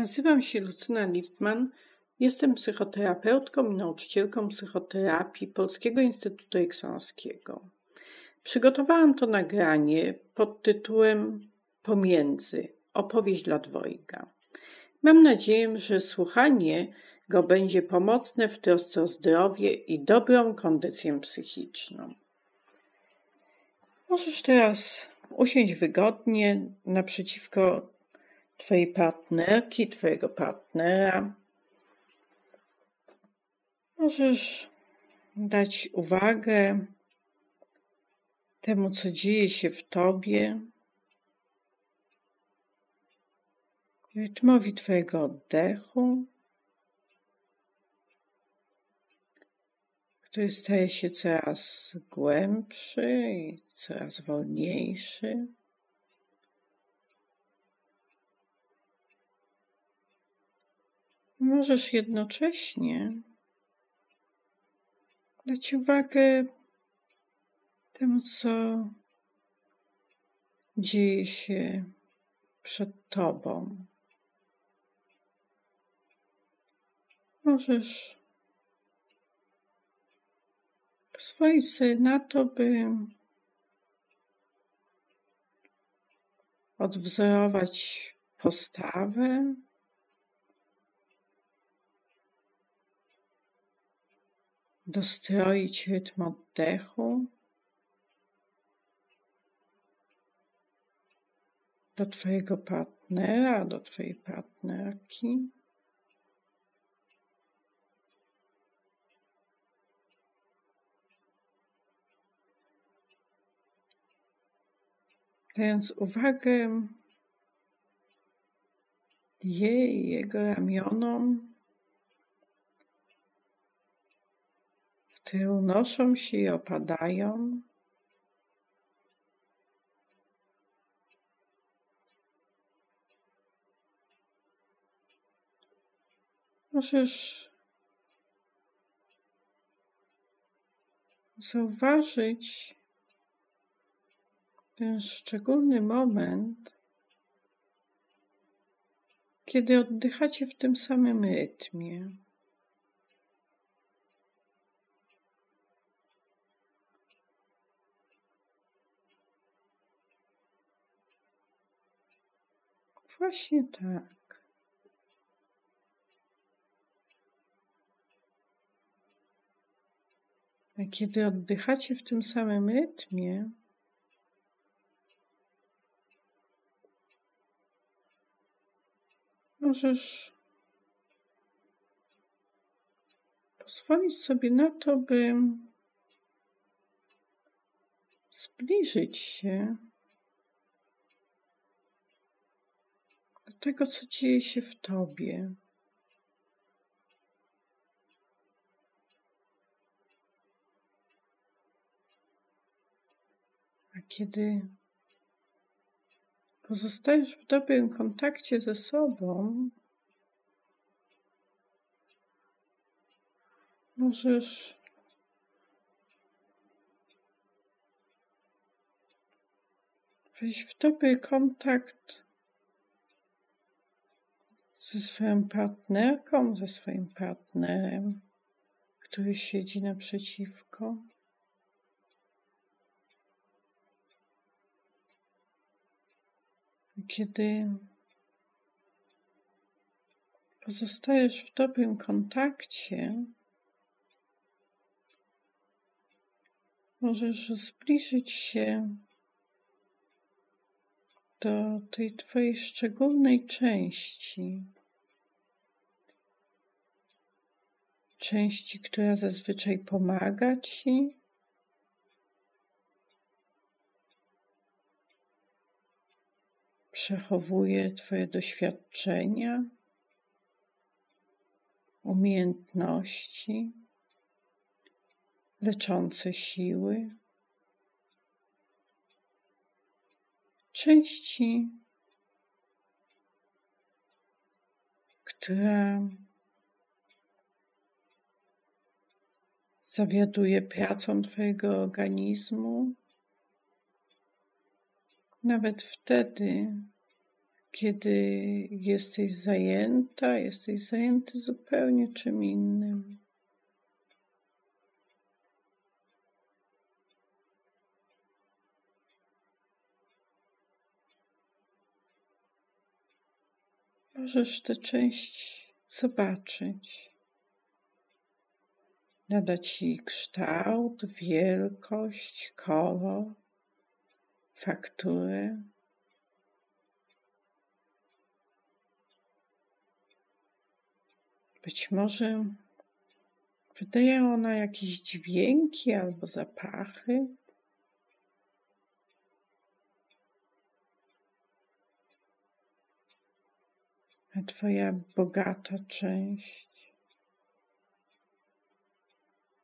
Nazywam się Lucyna Lippmann. Jestem psychoterapeutką i nauczycielką psychoterapii Polskiego Instytutu Eksonskiego. Przygotowałam to nagranie pod tytułem Pomiędzy opowieść dla dwojga. Mam nadzieję, że słuchanie go będzie pomocne w trosce o zdrowie i dobrą kondycję psychiczną. Możesz teraz usiąść wygodnie naprzeciwko Twojej partnerki, Twojego partnera. Możesz dać uwagę temu, co dzieje się w Tobie, rytmowi Twojego oddechu, który staje się coraz głębszy i coraz wolniejszy. Możesz jednocześnie dać uwagę temu, co dzieje się przed Tobą. Możesz pozwolić sobie na to, by odwzorować postawę, dostroić rytm oddechu do Twojego partnera, do Twojej partnerki. Dając uwagę jej jego ramionom, które unoszą się i opadają. Możesz zauważyć ten szczególny moment, kiedy oddychacie w tym samym rytmie. Właśnie tak. A kiedy oddychacie w tym samym rytmie, możesz pozwolić sobie na to, by zbliżyć się tego, co dzieje się w Tobie. A kiedy pozostajesz w dobrym kontakcie ze sobą, możesz wejść w dobry kontakt ze swoją partnerką, ze swoim partnerem, który siedzi naprzeciwko. Kiedy pozostajesz w dobrym kontakcie, możesz zbliżyć się do tej Twojej szczególnej części, części, która zazwyczaj pomaga Ci. Przechowuje Twoje doświadczenia, umiejętności, leczące siły. Części, która zawiaduje pracą Twojego organizmu, nawet wtedy, kiedy jesteś zajęta, jesteś zajęty zupełnie czym innym. Możesz tę część zobaczyć. Nadać jej kształt, wielkość, kolor, fakturę. Być może wydaje ona jakieś dźwięki albo zapachy. Twoja bogata część,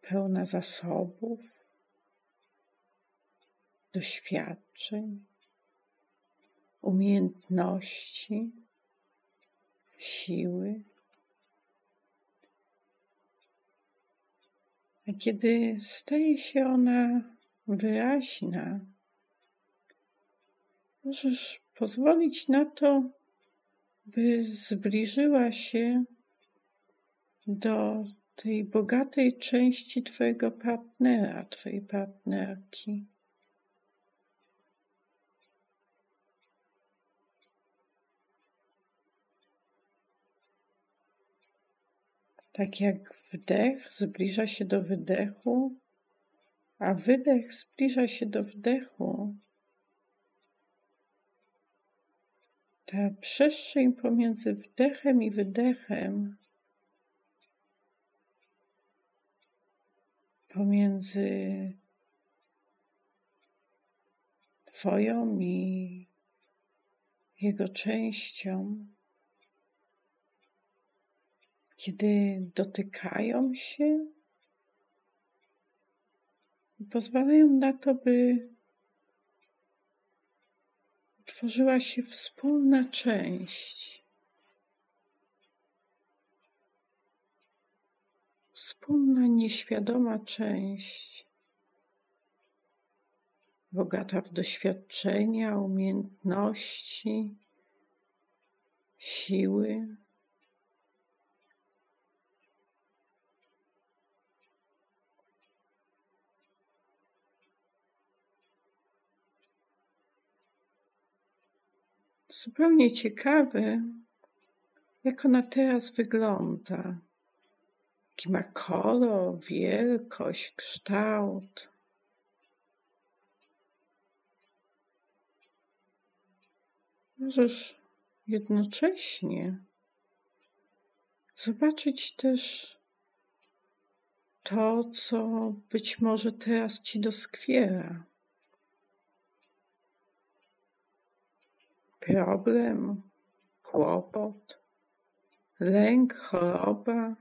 pełna zasobów, doświadczeń, umiejętności, siły. A kiedy staje się ona wyraźna, możesz pozwolić na to, by zbliżyła się do tej bogatej części Twojego partnera, Twojej partnerki. Tak jak wdech zbliża się do wydechu, a wydech zbliża się do wdechu, ta przestrzeń pomiędzy wdechem i wydechem, pomiędzy Twoją i jego częścią, kiedy dotykają się, pozwalają na to, by tworzyła się wspólna część. Wspólna, nieświadoma część, bogata w doświadczenia, umiejętności, siły. Zupełnie ciekawy, jak ona teraz wygląda. Jaki ma kolor, wielkość, kształt. Możesz jednocześnie zobaczyć też to, co być może teraz ci doskwiera. Problem, kłopot, lęk, choroba,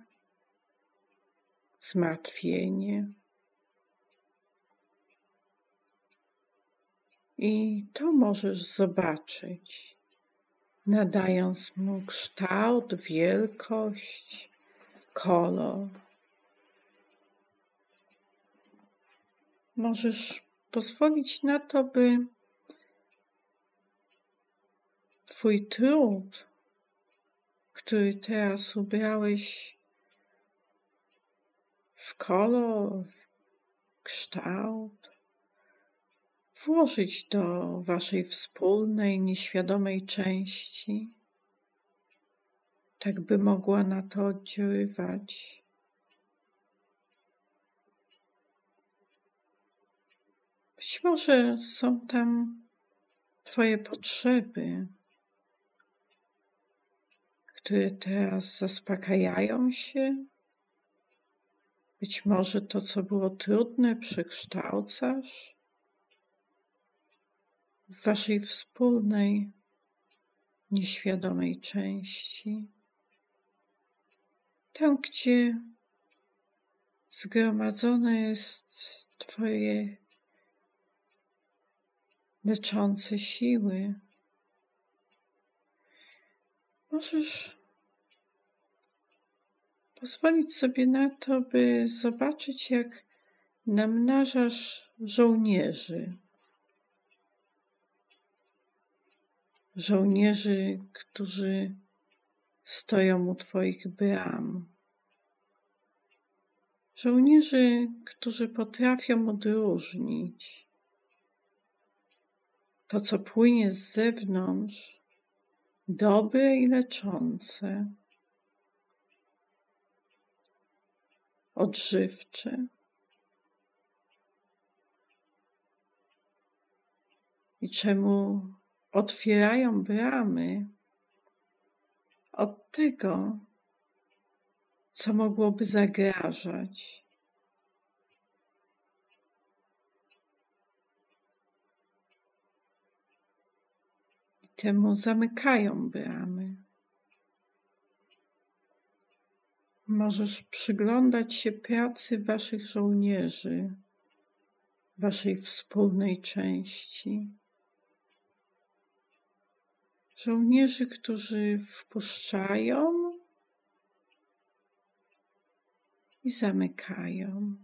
zmartwienie. I to możesz zobaczyć, nadając mu kształt, wielkość, kolor. Możesz pozwolić na to, by Twój trud, który teraz ubrałeś w kolor, w kształt, włożyć do Waszej wspólnej, nieświadomej części, tak by mogła na to oddziaływać. Być może są tam Twoje potrzeby, które teraz zaspokajają się. Być może to, co było trudne, przekształcasz w waszej wspólnej, nieświadomej części. Tam, gdzie zgromadzone jest Twoje leczące siły. Możesz pozwolić sobie na to, by zobaczyć, jak namnażasz żołnierzy. żołnierzy, którzy stoją u Twoich bram. Żołnierzy, którzy potrafią odróżnić to, co płynie z zewnątrz, dobre i leczące, odżywcze. I czemu otwierają bramy od tego, co mogłoby zagrażać. Temu zamykają bramy. Możesz przyglądać się pracy waszych żołnierzy, waszej wspólnej części. Żołnierzy, którzy wpuszczają i zamykają,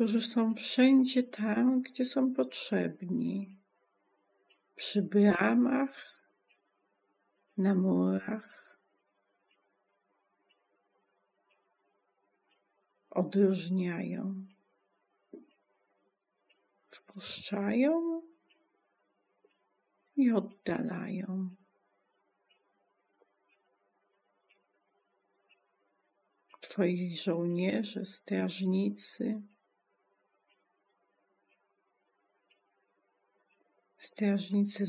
którzy są wszędzie tam, gdzie są potrzebni, przy bramach, na murach. Odróżniają, wpuszczają i oddalają. Twoi żołnierze, strażnicy, strażnicy.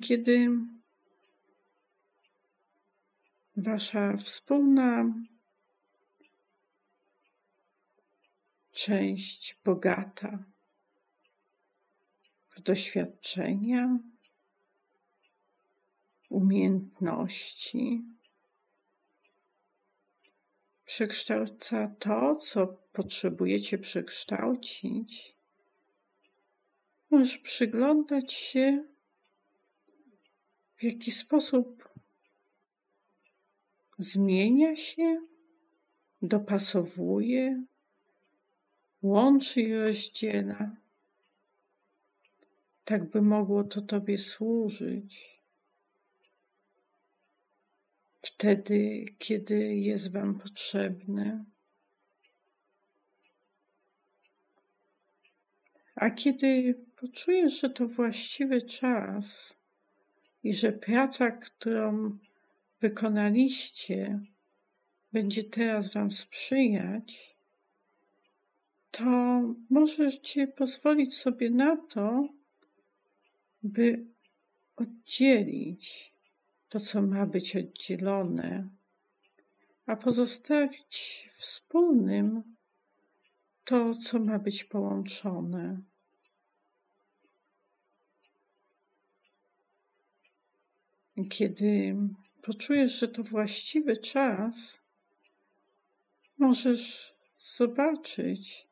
Kiedy wasza wspólna część bogata w doświadczenia, umiejętności. Przekształca to, co potrzebujecie przekształcić. Możesz przyglądać się, w jaki sposób zmienia się, dopasowuje, łączy i rozdziela, tak by mogło to Tobie służyć. Wtedy, kiedy jest Wam potrzebne. A kiedy poczujesz, że to właściwy czas i że praca, którą wykonaliście, będzie teraz Wam sprzyjać, to możecie pozwolić sobie na to, by oddzielić to, co ma być oddzielone, a pozostawić wspólnym to, co ma być połączone. Kiedy poczujesz, że to właściwy czas, możesz zobaczyć,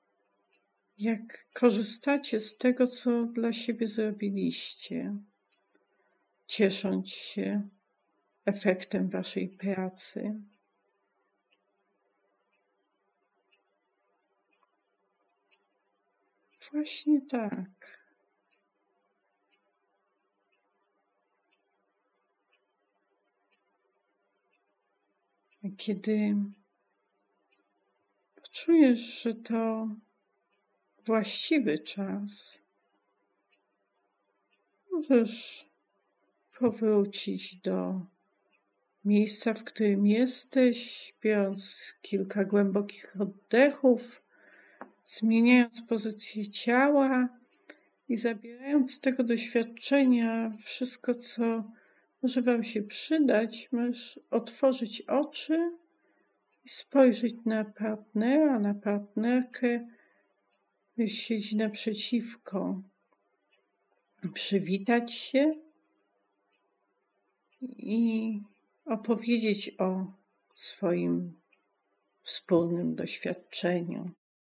jak korzystacie z tego, co dla siebie zrobiliście, ciesząc się efektem waszej pracy. Właśnie tak. Kiedy czujesz, że to właściwy czas, możesz powrócić do miejsca, w którym jesteś, biorąc kilka głębokich oddechów, zmieniając pozycję ciała i zabierając z tego doświadczenia wszystko, co może Wam się przydać, możesz otworzyć oczy i spojrzeć na partnera, na partnerkę, siedzi naprzeciwko, przywitać się i opowiedzieć o swoim wspólnym doświadczeniu.